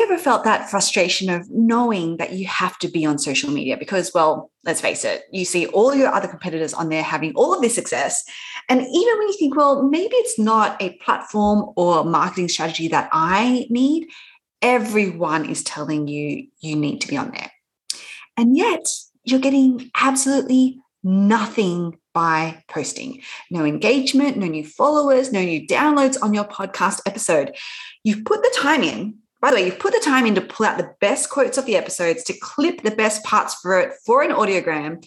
you ever felt that frustration of knowing that you have to be on social media? Because, well, let's face it, you see all your other competitors on there having all of this success. And even when you think, well, maybe it's not a platform or marketing strategy that I need, everyone is telling you you need to be on there. And yet you're getting absolutely nothing by posting. No engagement, no new followers, no new downloads on your podcast episode. You've put the time in. By the way, you've put the time in to pull out the best quotes of the episodes, to clip the best parts for it for an audiogram.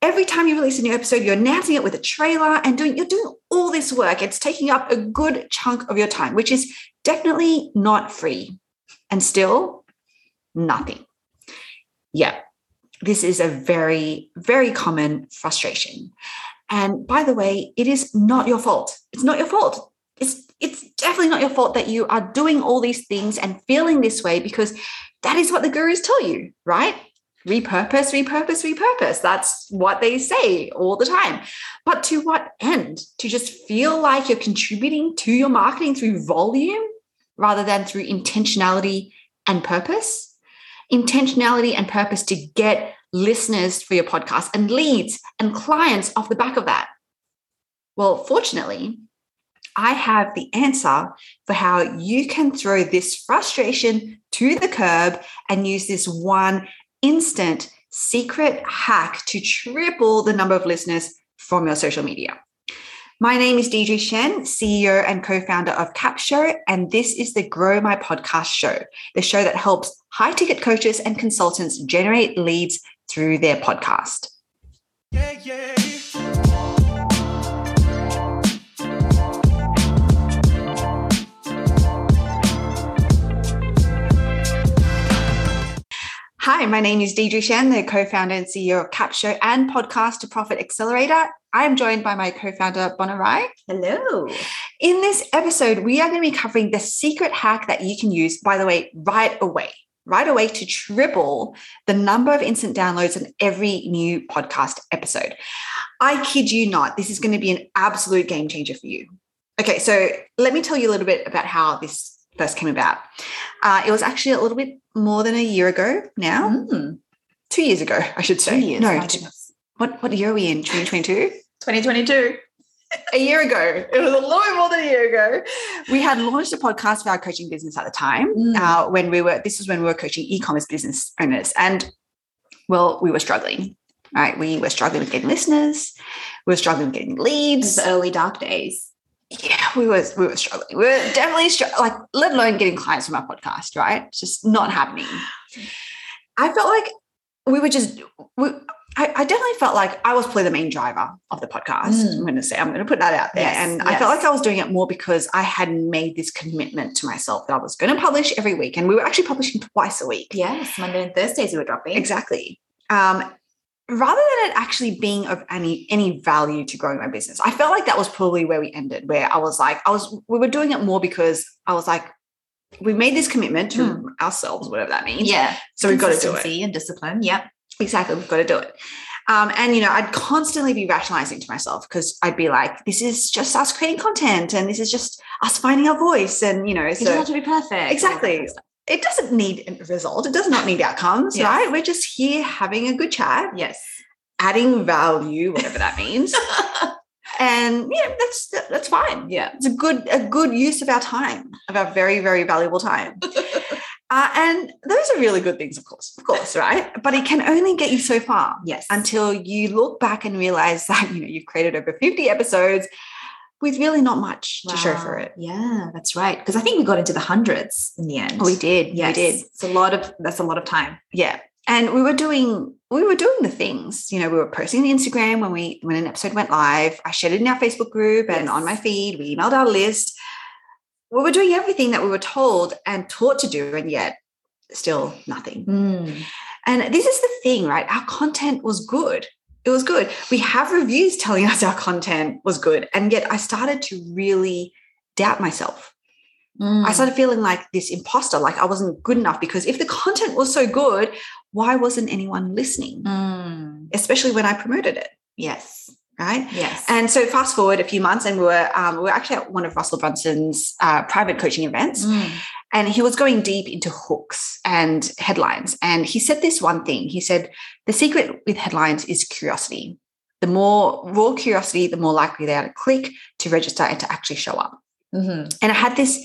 Every time you release a new episode, you're announcing it with a trailer and doing you're doing all this work. It's taking up a good chunk of your time, which is definitely not free. And still nothing. Yeah, this is a very, very common frustration. And by the way, it is not your fault. It's not your fault. Definitely not your fault that you are doing all these things and feeling this way because that is what the gurus tell you, right? Repurpose, repurpose, repurpose. That's what they say all the time. But to what end? To just feel like you're contributing to your marketing through volume rather than through intentionality and purpose? Intentionality and purpose to get listeners for your podcast and leads and clients off the back of that. Well, fortunately, I have the answer for how you can throw this frustration to the curb and use this one instant secret hack to triple the number of listeners from your social media. My name is Deirdre Tshien, CEO and co founder of Capsho, and this is the Grow My Podcast show, the show that helps high ticket coaches and consultants generate leads through their podcast. Yeah, yeah. Hi, my name is Deirdre Tshien, the co-founder and CEO of Capsho and Podcast to Profit Accelerator. I am joined by my co-founder, Bona Rai. Hello. In this episode, we are going to be covering the secret hack that you can use, by the way, right away, right away to triple the number of instant downloads on every new podcast episode. I kid you not, this is going to be an absolute game changer for you. Okay, so let me tell you a little bit about how this first came about. Uh, it was actually a little bit more than a year ago now. Mm. Two years ago, I should say. Two years. No, two, what, what year are we in? 2022? 2022. a year ago. It was a little bit more than a year ago. We had launched a podcast for our coaching business at the time. Mm. Uh, when we were, this was when we were coaching e-commerce business owners, and well, we were struggling. Right, we were struggling with getting listeners. We were struggling with getting leads. The early dark days yeah, we were we were struggling. We were definitely str- like, let alone getting clients from our podcast, right? It's just not happening. I felt like we were just we, I, I, definitely felt like I was probably the main driver of the podcast. Mm. I'm going to say I'm going to put that out there, yes, and yes. I felt like I was doing it more because I had made this commitment to myself that I was going to publish every week, and we were actually publishing twice a week. Yes, Monday and Thursdays we were dropping exactly. Um, rather than it actually being of any any value to growing my business i felt like that was probably where we ended where i was like i was we were doing it more because i was like we made this commitment to mm. ourselves whatever that means. Yeah. So we've got to do it. And discipline yep. Exactly we've got to do it. Um, and you know i'd constantly be rationalizing to myself because i'd be like this is just us creating content and this is just us finding our voice and you know so, it doesn't have to be perfect. Exactly it doesn't need a result. It does not need outcomes, yes. right? We're just here having a good chat. Yes. Adding value, whatever that means. and yeah, that's that's fine. Yeah. It's a good a good use of our time, of our very, very valuable time. uh, and those are really good things, of course, of course, right? But it can only get you so far. Yes. Until you look back and realize that, you know, you've created over 50 episodes with really not much wow. to show for it. Yeah, that's right. Because I think we got into the hundreds in the end. we did. Yes. We did. It's a lot of that's a lot of time. Yeah. And we were doing we were doing the things. You know, we were posting the Instagram when we when an episode went live. I shared it in our Facebook group and on my feed. We emailed our list. We were doing everything that we were told and taught to do, and yet still nothing. Mm. And this is the thing, right? Our content was good it was good. We have reviews telling us our content was good. And yet I started to really doubt myself. Mm. I started feeling like this imposter, like I wasn't good enough because if the content was so good, why wasn't anyone listening? Mm. Especially when I promoted it. Yes. Right. Yes. And so fast forward a few months, and we were um, we were actually at one of Russell Brunson's uh, private coaching events, mm. And he was going deep into hooks and headlines. And he said this one thing he said, The secret with headlines is curiosity. The more raw curiosity, the more likely they are to click, to register, and to actually show up. Mhm. And I had this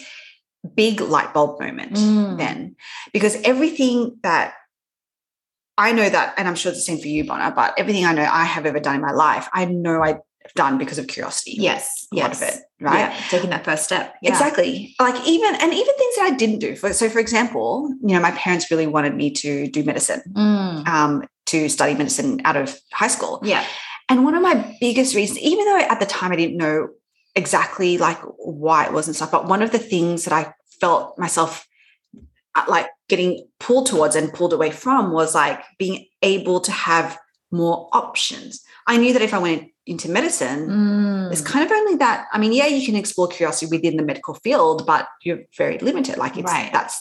big light bulb moment Mm. then because everything that I know that, and I'm sure it's the same for you, Bonner, but everything I know I have ever done in my life, I know I've done because of curiosity. Yes. A lot of it, right? Yeah, taking that first step. Yeah. Exactly. Like even and even things that I didn't do. For, so for example, you know, my parents really wanted me to do medicine, Mm. um, to study medicine out of high school. Yeah. And one of my biggest reasons, even though at the time I didn't know exactly like why it was and stuff, but one of the things that I felt myself uh, like getting pulled towards and pulled away from was like being able to have more options. I knew that if I went into medicine, Mm. it's kind of only that. I mean, yeah, you can explore curiosity within the medical field, but you're very limited. Like it's Right. that's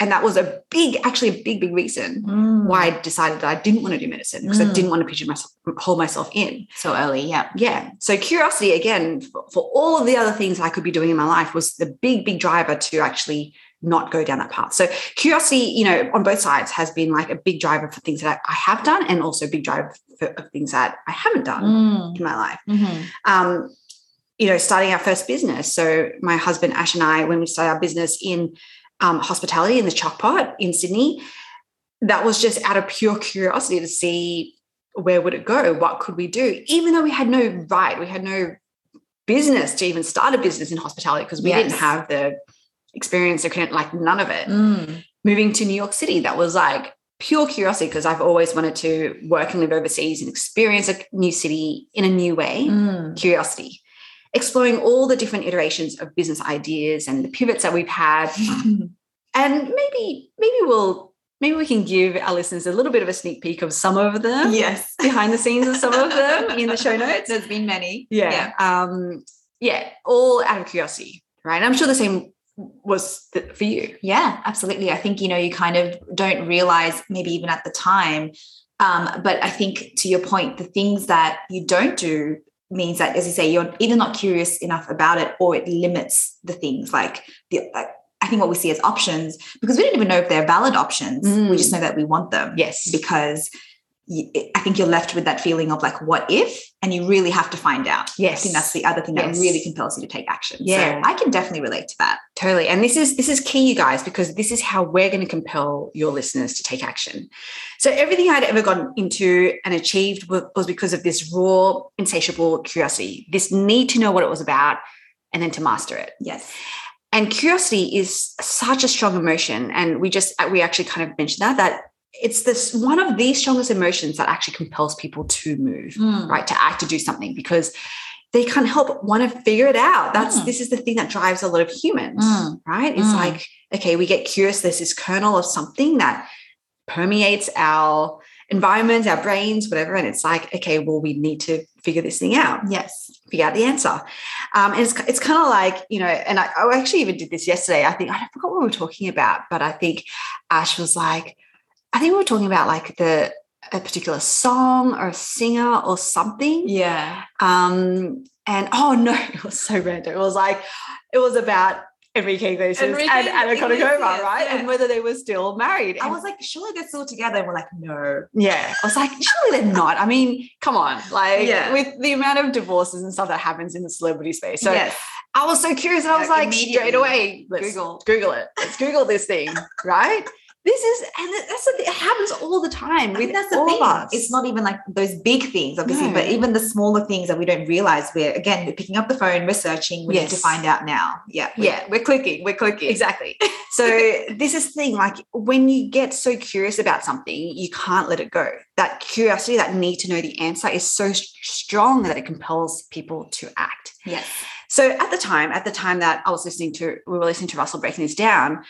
and that was a big, actually a big, big reason Mm. why I decided that I didn't want to do medicine because I Mm. didn't want to pigeon myself, hold myself in. so early. Yeah. Yeah. So curiosity, again, for, for all of the other things I could be doing in my life, was the big, big driver to actually not go down that path. So curiosity, you know, on both sides has been like a big driver for things that I, have done and also a big driver for, of things that I haven't done Mm. in my life Mhm. um, you know, starting our first business. So my husband Ash and I, when we started our business in um, hospitality in the Chuck Pot in Sydney, that was just out of pure curiosity to see where would it go, what could we do, even though we had no right, we had no business to even start a business in hospitality because we didn't have the experience, or couldn't like none of it. Mm. Moving to New York City, that was like pure curiosity because I've always wanted to work and live overseas and experience a new city in a new way Mm. curiosity, exploring all the different iterations of business ideas and the pivots that we've had. And maybe, maybe we'll maybe we can give our listeners a little bit of a sneak peek of some of them yes. behind the scenes of some of them in the show notes. There's been many. Yeah. Um, yeah, all out of curiosity, right? I'm sure the same was th- for you. Yeah, absolutely. I think, you know, you kind of don't realize, maybe even at the time. Um, but I think to your point, the things that you don't do means that, as you say, you're either not curious enough about it or it limits the things like the. Uh, I think what we see as options, because we don't even know if they're valid options. Mm. We just know that we want them. Yes. Because I think you're left with that feeling of like, what if? And you really have to find out. I Yes. think that's the other thing that really compels you to take action. Yeah. So I can definitely relate to that. Totally. And this is this is key, you guys, because this is how we're going to compel your listeners to take action. So everything I'd ever gotten into and achieved was because of this raw, insatiable curiosity, this need to know what it was about, and then to master it. Yes. And curiosity is such a strong emotion. And we just we actually kind of mentioned that that it's this one of the strongest emotions that actually compels people to move Mm. right to act to do something because they can't help want to figure it out that's Mm. this is the thing that drives a lot of humans Mm. right it's Mm. like okay we get curious there's this kernel of something that permeates our environments our brains whatever and it's like okay well we need to figure this thing out Yes. figure out the answer um, and it's, it's kind of like you know and I, I actually even did this yesterday i think i forgot what we were talking about but i think ash was like i think we were talking about like the a particular song or a singer or something Yeah. um, and oh no, it was so random. It was like, it was about Enrique Iglesias Enrique and Anna Kournikova, Iglesias, right? yeah. And whether they were still married. I was like, surely they're still together. And we're like, no. yeah, I was like, surely they're not. I mean, come on, like Yeah. with the amount of divorces and stuff that happens in the celebrity space. So yes. I was so curious, and I was Like, like, straight away, let's Google. Google it. Let's Google this thing, right? This is, and that's the thing, it happens all the time with that's the all thing. of us. It's not even like those big things, obviously, No. but even the smaller things that we don't realize. We're again we're picking up the phone, researching. We need to find out now. Yeah. we- yeah, we're clicking, we're clicking. Exactly. So this is the thing, like when you get so curious about something, you can't let it go. That curiosity, that need to know the answer is so strong that it compels people to act. Yes. So at the time, at the time that I was listening to, we were listening to Russell breaking this down,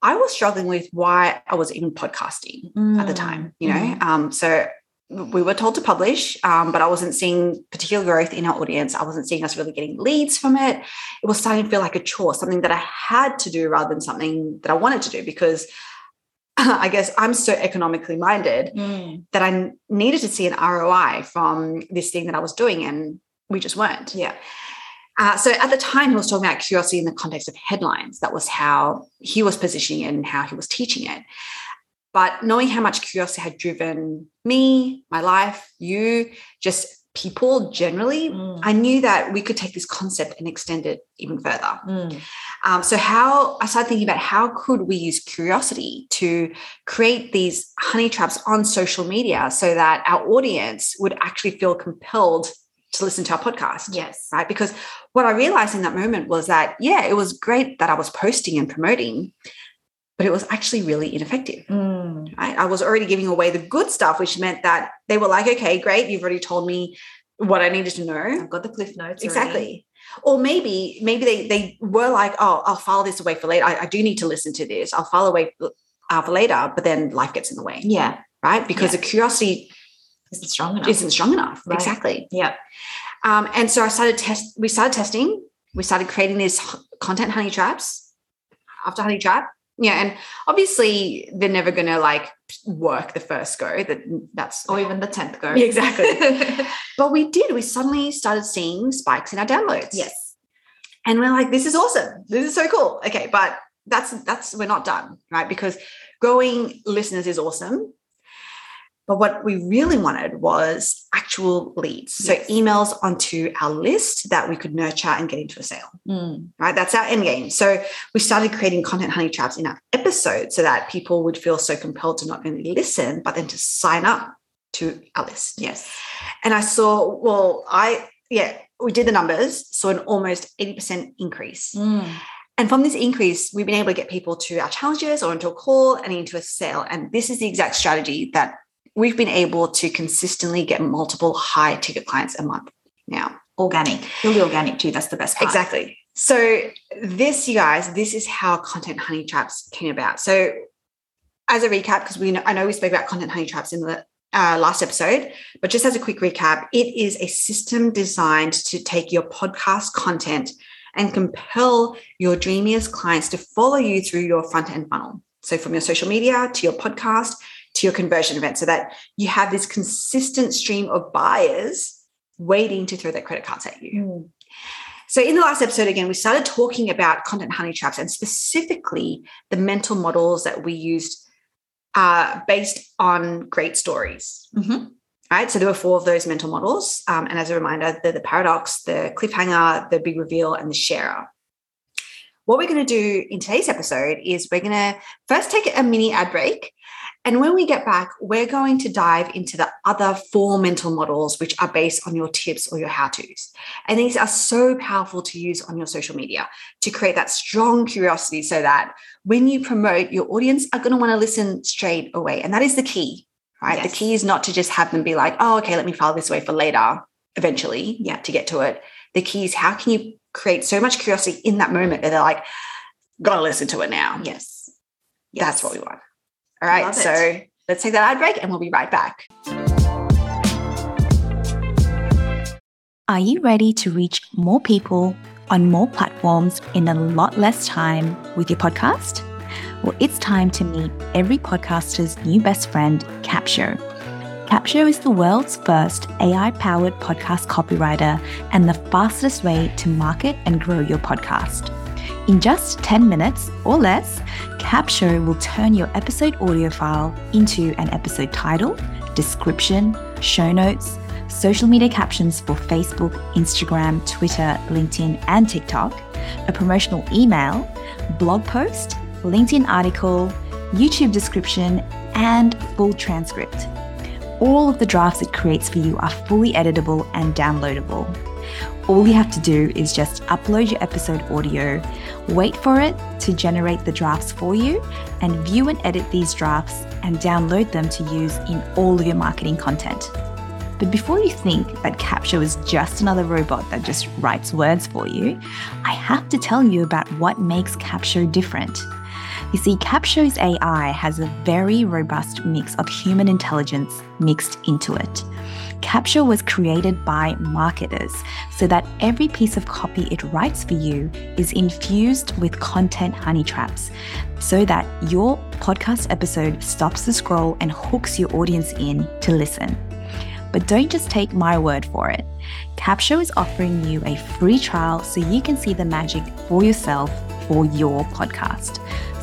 I was struggling with why I was even podcasting at the Mm. time, you know. Mhm. Um, so we were told to publish, um, but I wasn't seeing particular growth in our audience. I wasn't seeing us really getting leads from it. It was starting to feel like a chore, something that I had to do rather than something that I wanted to do because I guess I'm so economically minded Mm. that I needed to see an ROI from this thing that I was doing, and we just weren't. Yeah. Uh, so at the time, he was talking about curiosity in the context of headlines. That was how he was positioning it and how he was teaching it. But knowing how much curiosity had driven me, my life, you, just people generally, mm. I knew that we could take this concept and extend it even further. Mm. Um, so how I started thinking about how could we use curiosity to create these honey traps on social media so that our audience would actually feel compelled to listen to our podcast. Yes. Right. Because what I realized in that moment was that, yeah, it was great that I was posting and promoting, but it was actually really ineffective. Mm. Right? I was already giving away the good stuff, which meant that they were like, okay, great, you've already told me what I needed to know. I've got the cliff notes. Exactly. Already. Or maybe, maybe they they were like, oh, I'll file this away for later. I, I do need to listen to this. I'll file away uh, for later, but then life gets in the way. Yeah. Right. Because yeah. the curiosity isn't strong enough. Isn't strong enough. Right. Exactly. Yeah. Um, and so I started test. We started testing. We started creating these content honey traps after honey trap. Yeah, and obviously they're never going to like work the first go. That that's or even the tenth go. exactly. but we did. We suddenly started seeing spikes in our downloads. Yes. And we're like, this is awesome. This is so cool. Okay, but that's that's we're not done, right? Because growing listeners is awesome. But what we really wanted was actual leads. So yes. emails onto our list that we could nurture and get into a sale. Mm. Right. That's our end game. So we started creating content honey traps in our episodes so that people would feel so compelled to not only listen, but then to sign up to our list. Yes. And I saw, well, I, yeah, we did the numbers, saw an almost 80% increase. Mm. And from this increase, we've been able to get people to our challenges or into a call and into a sale. And this is the exact strategy that we've been able to consistently get multiple high ticket clients a month now. Organic, really organic too. That's the best part. Exactly. So, this, you guys, this is how Content Honey Traps came about. So, as a recap, because we know, I know we spoke about Content Honey Traps in the uh, last episode, but just as a quick recap, it is a system designed to take your podcast content and compel your dreamiest clients to follow you through your front end funnel. So, from your social media to your podcast to your conversion event so that you have this consistent stream of buyers waiting to throw their credit cards at you. Mm. So, in the last episode, again, we started talking about content honey traps and specifically the mental models that we used uh, based on great stories. Mm-hmm. Right. So, there were four of those mental models. Um, and as a reminder, the, the paradox, the cliffhanger, the big reveal, and the sharer. What we're going to do in today's episode is we're going to first take a mini ad break and when we get back, we're going to dive into the other four mental models, which are based on your tips or your how to's. And these are so powerful to use on your social media to create that strong curiosity so that when you promote, your audience are going to want to listen straight away. And that is the key, right? Yes. The key is not to just have them be like, oh, okay, let me file this away for later, eventually, yeah, to get to it. The key is how can you create so much curiosity in that moment that they're like, gotta listen to it now. Yes. yes. That's what we want. All right. So let's take that ad break and we'll be right back. Are you ready to reach more people on more platforms in a lot less time with your podcast? Well, it's time to meet every podcaster's new best friend, Capsho. Capsho is the world's first AI powered podcast copywriter and the fastest way to market and grow your podcast. In just 10 minutes or less, Capsho will turn your episode audio file into an episode title, description, show notes, social media captions for Facebook, Instagram, Twitter, LinkedIn, and TikTok, a promotional email, blog post, LinkedIn article, YouTube description, and full transcript. All of the drafts it creates for you are fully editable and downloadable. All you have to do is just upload your episode audio, wait for it to generate the drafts for you, and view and edit these drafts and download them to use in all of your marketing content. But before you think that Capsho is just another robot that just writes words for you, I have to tell you about what makes Capsho different. You see, Capsho's AI has a very robust mix of human intelligence mixed into it. Capsho was created by marketers so that every piece of copy it writes for you is infused with content honey traps so that your podcast episode stops the scroll and hooks your audience in to listen. But don't just take my word for it. Capsho is offering you a free trial so you can see the magic for yourself for your podcast.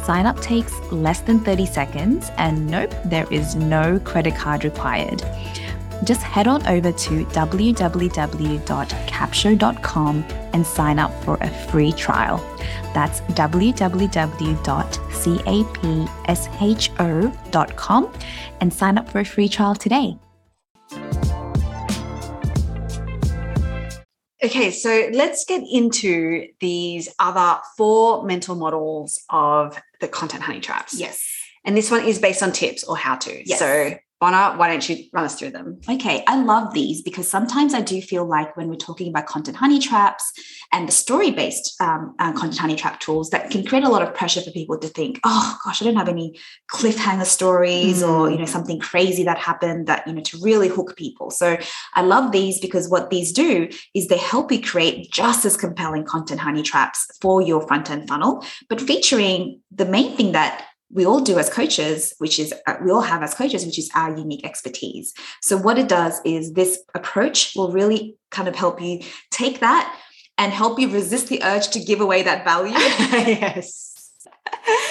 Sign up takes less than 30 seconds, and nope, there is no credit card required. Just head on over to www.capsho.com and sign up for a free trial. That's www.capsho.com and sign up for a free trial today. Okay, so let's get into these other four mental models of the content honey traps. Yes. And this one is based on tips or how to. Yes. So, Bonner, why don't you run us through them? Okay, I love these because sometimes I do feel like when we're talking about content honey traps and the story based um, uh, content honey trap tools, that can create a lot of pressure for people to think, oh gosh, I don't have any cliffhanger stories mm. or you know something crazy that happened that you know to really hook people. So I love these because what these do is they help you create just as compelling content honey traps for your front end funnel, but featuring the main thing that we all do as coaches, which is uh, we all have as coaches, which is our unique expertise. So, what it does is this approach will really kind of help you take that and help you resist the urge to give away that value. yes.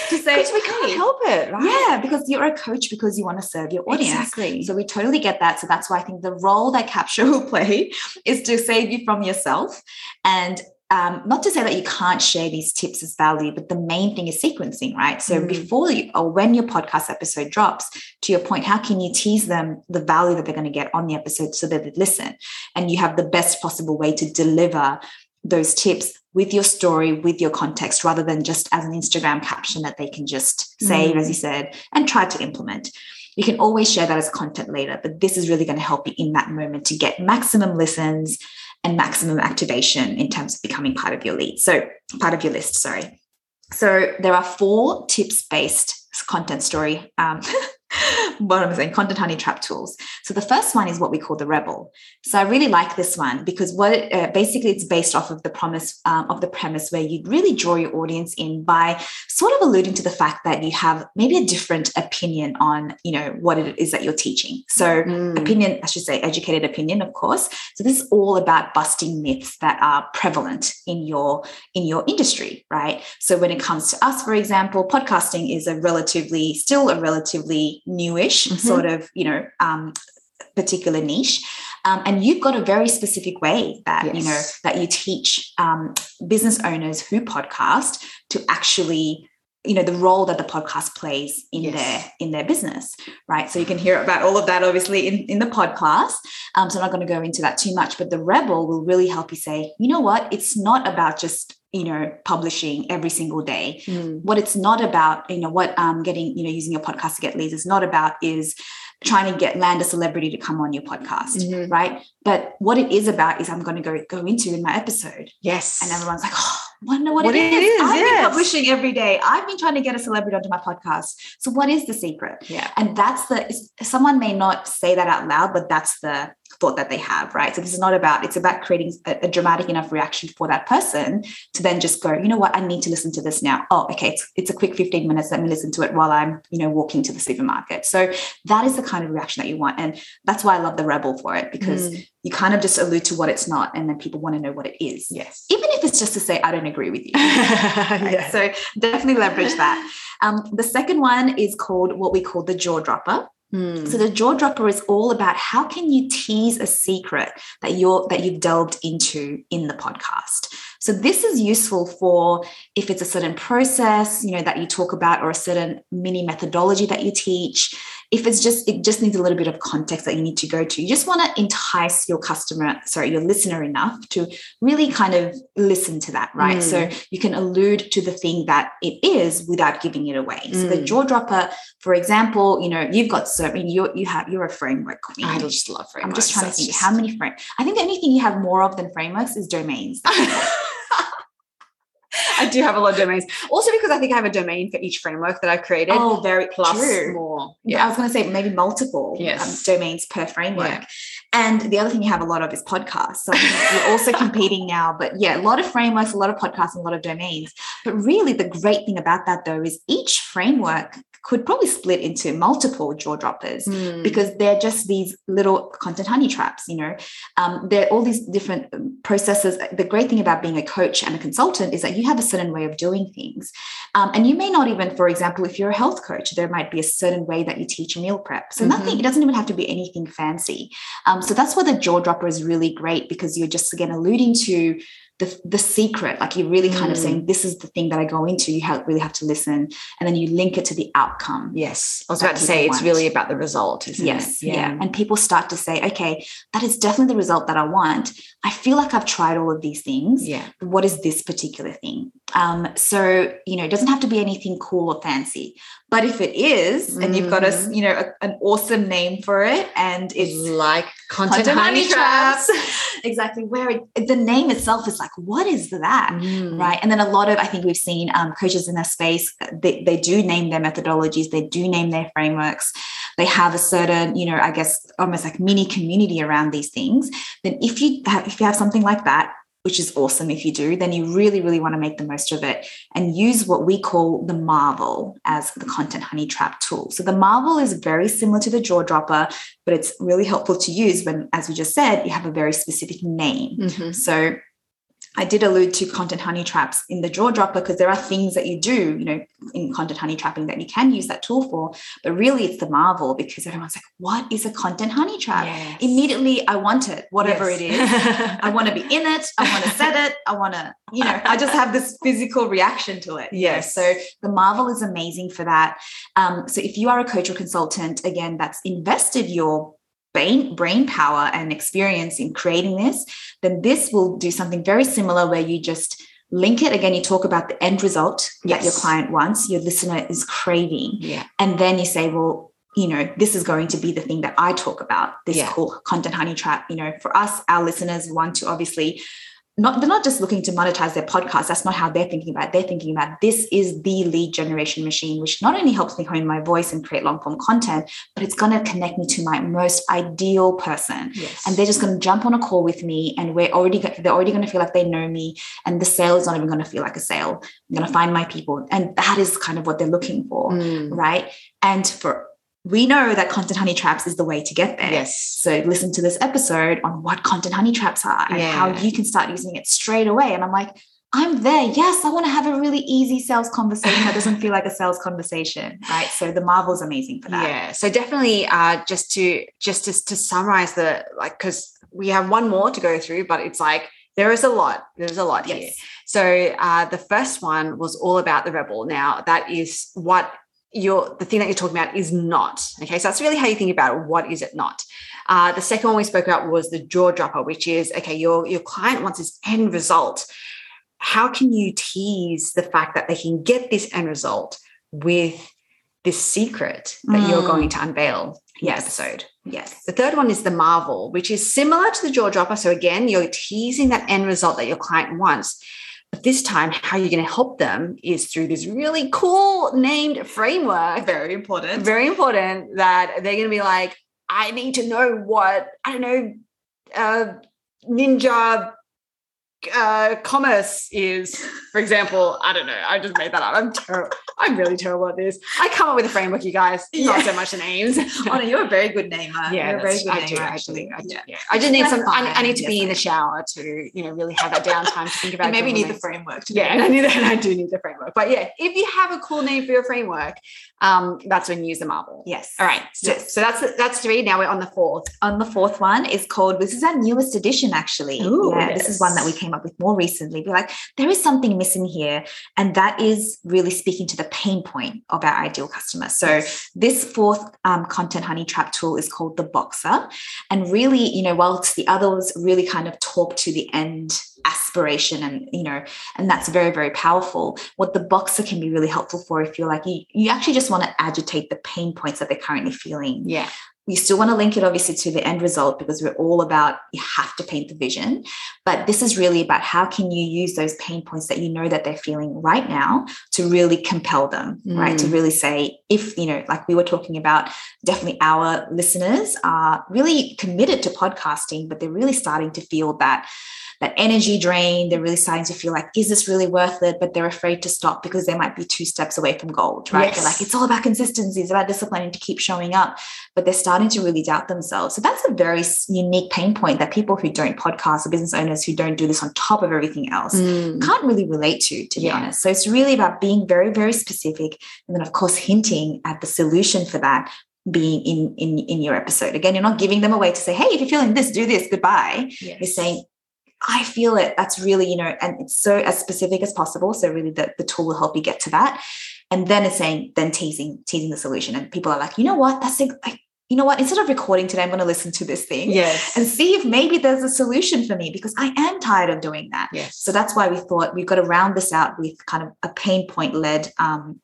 to say we can't help it, right? Yeah, because you're a coach because you want to serve your audience. Exactly. So we totally get that. So that's why I think the role that Capsho will play is to save you from yourself and um, not to say that you can't share these tips as value, but the main thing is sequencing, right? So mm. before you or when your podcast episode drops, to your point, how can you tease them the value that they're going to get on the episode so that they listen? And you have the best possible way to deliver those tips with your story, with your context, rather than just as an Instagram caption that they can just save, mm. as you said, and try to implement. You can always share that as content later, but this is really going to help you in that moment to get maximum listens and maximum activation in terms of becoming part of your lead. So, part of your list, sorry. So, there are four tips based content story um, what I'm saying, content honey trap tools. So the first one is what we call the rebel. So I really like this one because what it, uh, basically it's based off of the promise um, of the premise where you really draw your audience in by sort of alluding to the fact that you have maybe a different opinion on you know what it is that you're teaching. So mm. opinion, I should say, educated opinion, of course. So this is all about busting myths that are prevalent in your in your industry, right? So when it comes to us, for example, podcasting is a relatively still a relatively newish mm-hmm. sort of you know um, particular niche um, and you've got a very specific way that yes. you know that you teach um, business owners who podcast to actually you know the role that the podcast plays in yes. their in their business right? So you can hear about all of that obviously in, in the podcast. Um, so i'm not going to go into that too much but the rebel will really help you say you know what? It's not about just you know publishing every single day. Mm. what it's not about you know what um getting you know using your podcast to get leads is not about is trying to get land a celebrity to come on your podcast mm-hmm. right? But what it is about is i'm going to go go into in my episode. Yes. And everyone's like oh wonder what, what it, is. it is. I've yes. been publishing every day. I've been trying to get a celebrity onto my podcast. So what is the secret? Yeah. And that's the someone may not say that out loud, but that's the thought that they have, right? So this is not about, it's about creating a, a, dramatic enough reaction for that person to then just go, you know what, I need to listen to this now. Oh, okay, it's, it's a quick 15 minutes. Let me listen to it while I'm, you know, walking to the supermarket. So that is the kind of reaction that you want. And that's why I love the rebel for it because mm. you kind of just allude to what it's not and then people want to know what it is. Yes. Even if it's just to say, I don't agree with you. right? yeah. So definitely leverage that. Um, the second one is called what we call the jaw dropper. Mm. So the jaw dropper is all about how can you tease a secret that you're that you've delved into in the podcast. So this is useful for if it's a certain process, you know, that you talk about or a certain mini methodology that you teach if it's just it just needs a little bit of context that you need to go to you just want to entice your customer sorry your listener enough to really kind of listen to that right mm. so you can allude to the thing that it is without giving it away mm. so the mm. jaw dropper for example you know you've got so I mean, you you have you're a framework queen i just love frameworks i'm just trying That's to think just... how many frame i think the only thing you have more of than frameworks is domains I do have a lot of domains. Also because I think I have a domain for each framework that I've created. Oh, very plus true. more. Yeah. I was going to say maybe multiple um, yes. um, domains per framework. Yeah. And the other thing you have a lot of is podcasts. So you're also competing now. But yeah, a lot of frameworks, a lot of podcasts, and a lot of domains. But really, the great thing about that though is each framework could probably split into multiple jaw droppers mm. because they're just these little content honey traps. You know, um, they're all these different um, processes. The great thing about being a coach and a consultant is that you have a certain way of doing things, um, and you may not even, for example, if you're a health coach, there might be a certain way that you teach meal prep. So mm-hmm. nothing. It doesn't even have to be anything fancy. Um, so that's where the jaw dropper is really great because you're just again alluding to the, the secret like you're really kind mm. of saying this is the thing that i go into you have, really have to listen and then you link it to the outcome. Yes. I was about to say it's really about the result yes yeah. yeah. And people start to say okay that is definitely the result that i want. I feel like i've tried all of these things. Yeah. What is this particular thing? Um, so you know it doesn't have to be anything cool or fancy but if it is and you've got a mm. you know a, an awesome name for it and it's like content, content honey, traps, traps. exactly where it, the name itself is like like, what is that? Mm. Right. And then a lot of, I think we've seen um, coaches in that space, they, they do name their methodologies, they do name their frameworks. They have a certain, you know, I guess almost like mini community around these things. Then if you have, if you have something like that, which is awesome if you do, then you really, really want to make the most of it and use what we call the Marvel as the content honey trap tool. So the Marvel is very similar to the jaw dropper, but it's really helpful to use when, as we just said, you have a very specific name. Mm-hmm. So I did allude to content honey traps in the jaw dropper because there are things that you do, you know, in content honey trapping that you can use that tool for. But really, it's the marvel because everyone's like, "What is a content honey trap?" Yes. Immediately, I want it, whatever yes. it is. I want to be in it. I want to set it. I want to, you know, I just have this physical reaction to it. Yes. So the marvel is amazing for that. Um, so if you are a coach or consultant, again, that's invested your brain, brain power and experience in creating this, then this will do something very similar where you just link it again you talk about the end result yes. that your client wants your listener is craving yeah. and then you say well you know this is going to be the thing that i talk about this yeah. cool content honey trap you know for us our listeners want to obviously not they're not just looking to monetize their podcast. That's not how they're thinking about it. They're thinking about this is the lead generation machine which not only helps me hone my voice and create long form content but it's going to connect me to my most ideal person. Yes. and they're just going to jump on a call with me and we're already they're already going to feel like they know me and the sale is not even going to feel like a sale. I'm going to find my people. And that is kind of what they're looking for mm. right? And for we know that content honey traps is the way to get there. Yes. So listen to this episode on what content honey traps are and yeah. how you can start using it straight away. And I'm like, I'm there. Yes, I want to have a really easy sales conversation that doesn't feel like a sales conversation, right? So the Marvel's amazing for that. Yeah. So definitely, uh, just to just to, to summarize the like, because we have one more to go through, but it's like there is a lot. There's a lot yes. here. So uh, the first one was all about the rebel. Now that is what you're the thing that you're talking about is not. Okay so that's really how you think about it what is it not. Uh, the second one we spoke about was the jaw dropper which is okay your your client wants this end result. How can you tease the fact that they can get this end result with this secret that mm. you're going to unveil in yes. episode? Yes. The third one is the marvel which is similar to the jaw dropper. So again you're teasing that end result that your client wants but this time, how you're going to help them is through this really cool named framework. Very important. Very important that they're going to be like, I need to know what, I don't know, uh, ninja uh, commerce is, for example, I don't know. I just made that up. I'm terrible. I'm really terrible at this. I come up with a framework, you guys, yeah. not so much the names. oh no, you're a very good namer. Yeah, you're a very good I namer, do, actually. I, do, yeah. yeah. I just need some. I, I, need to yes, be in the shower to, you know, really have that downtime to think about. Maybe need the framework. yeah, and I need that. I do need the framework. But yeah, if you have a cool name for your framework, um, that's when you use the Marvel. Yes. All right. So, yes. so that's that's three. Now we're on the fourth. On the fourth one is called. This is our newest edition, actually. Ooh, yeah, yes. this is one that we came up with more recently. Be like, there is something missing here, and that is really speaking to the pain point of our ideal customer. So this fourth um, content honey trap tool is called the Boxer, and really, you know, whilst the others really kind of talk to the end aspiration and you know and that's very very powerful what the boxer can be really helpful for if you're like you, you actually just want to agitate the pain points that they're currently feeling. Yeah we still want to link it obviously to the end result because we're all about you have to paint the vision but this is really about how can you use those pain points that you know that they're feeling right now to really compel them mm. right to mm. really say if you know like we were talking about definitely our listeners are really committed to podcasting but they're really starting to feel that that energy drain. They're really starting to feel like, is this really worth it? But they're afraid to stop because they might be two steps away from gold, right? Yes. They're like, it's all about consistency, it's about discipline and to keep showing up. But they're starting to really doubt themselves. So that's a very unique pain point that people who don't podcast or business owners who don't do this on top of everything else mm. can't really relate to, to be yeah. honest. So it's really about being very, very specific. And then, of course, hinting at the solution for that being in in in your episode again you're not giving them away to say hey if you're feeling this do this goodbye yes. you're saying I feel it. That's really, you know, and it's so as specific as possible. So really the, the tool will help you get to that. And then it's saying, then teasing, teasing the solution. And people are like, you know what? That's like, you know what? Instead of recording today, I'm going to listen to this thing yes. and see if maybe there's a solution for me because I am tired of doing that. Yes. So that's why we thought we've got to round this out with kind of a pain point led um,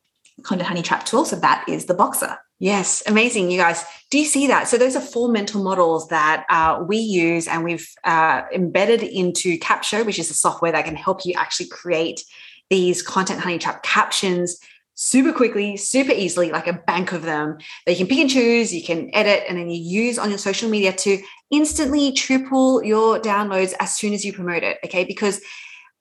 of honey trap tool. So that is the Boxer. Yes, amazing, you guys. Do you see that? So those are four mental models that uh, we use and we've uh, embedded into Capsho, which is a software that can help you actually create these content honey trap captions super quickly, super easily, like a bank of them that you can pick and choose, you can edit, and then you use on your social media to instantly triple your downloads as soon as you promote it. Okay, because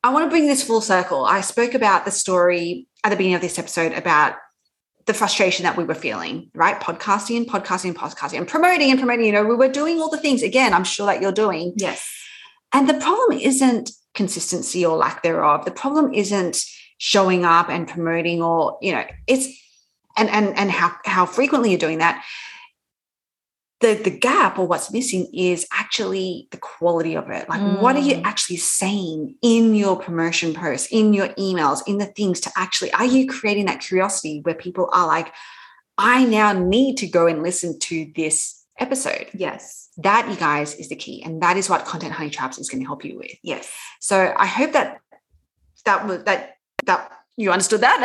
I want to bring this full circle. I spoke about the story at the beginning of this episode about the frustration that we were feeling, right? Podcasting and podcasting and podcasting and promoting and promoting. You know, we were doing all the things again, I'm sure that you're doing. Yes. And the problem isn't consistency or lack thereof. The problem isn't showing up and promoting or, you know, it's and and and how how frequently you're doing that the the gap or what's missing is actually the quality of it like mm. what are you mm. actually saying in your promotion posts in your emails in the things to actually are you creating that curiosity where people are like i now need to go and listen to this episode yes that you guys is the key and that is what content honey traps is going to help you with yes so i hope that that was that that you understood that?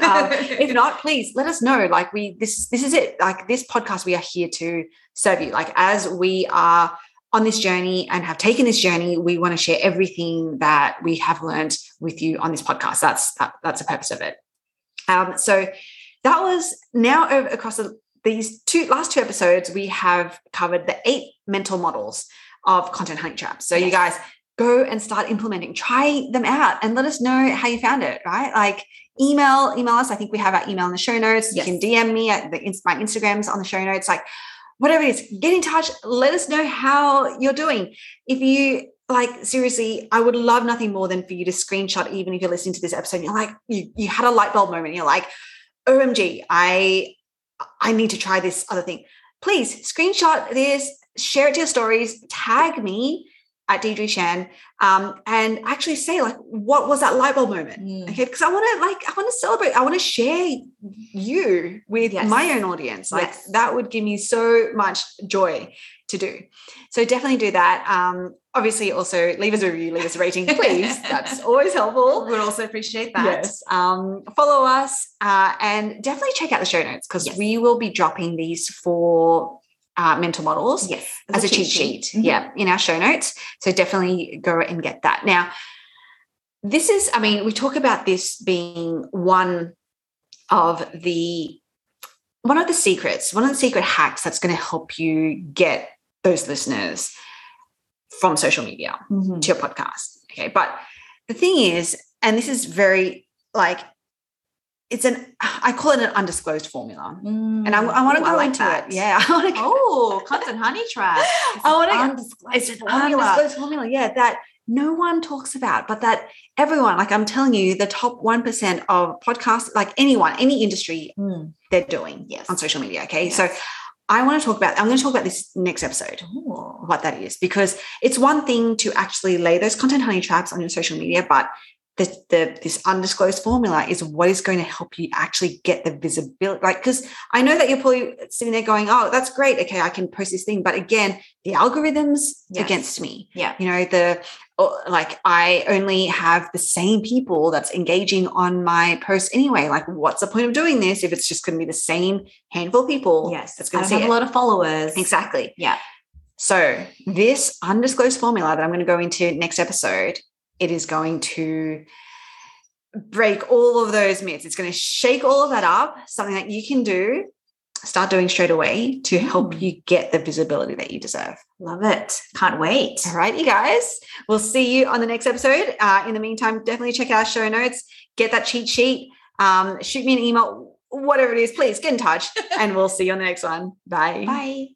Um, if not please let us know. Like we this this is it. Like this podcast we are here to serve you. Like as we are on this journey and have taken this journey we want to share everything that we have learned with you on this podcast. That's that, that's the purpose of it. Um, so that was now over across the, these two last two episodes we have covered the eight mental models of content honey traps so yes. you guys go and start implementing. Try them out and let us know how you found it right? Like email email us. I think we have our email in the show notes. Yes. you can dm me at the my instagrams on the show notes. Like whatever it is get in touch. Let us know how you're doing. If you like seriously i would love nothing more than for you to screenshot even if you're listening to this episode and you're like you, you had a light bulb moment you're like omg i i need to try this other thing. Please screenshot this share it to your stories tag me at Deirdre Tshien um, and actually say like what was that light bulb moment? Mm. okay because I want to like I want to celebrate I want to share you with yes. my own audience. Like yes. that would give me so much joy to do. So definitely do that. Um, obviously also leave us a review leave us a rating please. That's always helpful. We'd also appreciate that. Yes. Um, follow us uh, and definitely check out the show notes because yes. we will be dropping these for uh, mental models. Yes, as, a, cheat, sheet. sheet. Mm-hmm. Yeah, in our show notes. So definitely go and get that. Now, this is, I mean, we talk about this being one of the one of the secrets, one of the secret hacks that's going to help you get those listeners from social media mm-hmm. to your podcast. Okay. But the thing is, and this is very like it's an I call it an undisclosed formula, mm. and I, I want to go into it. Yeah, I want to. Oh, content honey trap. I want to. Undisclosed it's formula. undisclosed formula. Yeah, that no one talks about, but that everyone, like I'm telling you, the top one percent of podcasts, like anyone, any industry, mm. they're doing yes. on social media. Okay, yes. so I want to talk about. I'm going to talk about this next episode, Ooh. what that is, because it's one thing to actually lay those content honey traps on your social media, but the, the this undisclosed formula is what is going to help you actually get the visibility. Like, because I know that you're probably sitting there going, "Oh, that's great. Okay, I can post this thing." But again, the algorithms Yes. against me. Yeah. You know, the oh, like I only have the same people that's engaging on my post anyway. Like, what's the point of doing this if it's just going to be the same handful of people? Yes. that's going to have it. a lot of followers. Exactly. Yeah. So, this undisclosed formula that I'm going to go into next episode, it is going to break all of those myths. It's going to shake all of that up, something that you can do, start doing straight away to help Mm. you get the visibility that you deserve. Love it. Can't wait. All right, you guys. We'll see you on the next episode. Uh, in the meantime, definitely check out our show notes, get that cheat sheet, um, shoot me an email, whatever it is, please get in touch, and we'll see you on the next one. Bye. Bye.